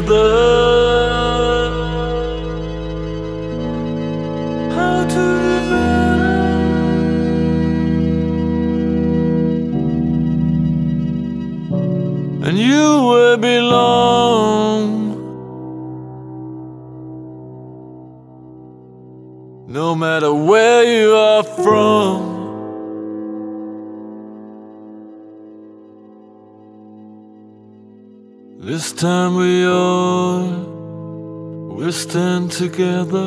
together. This time we stand together.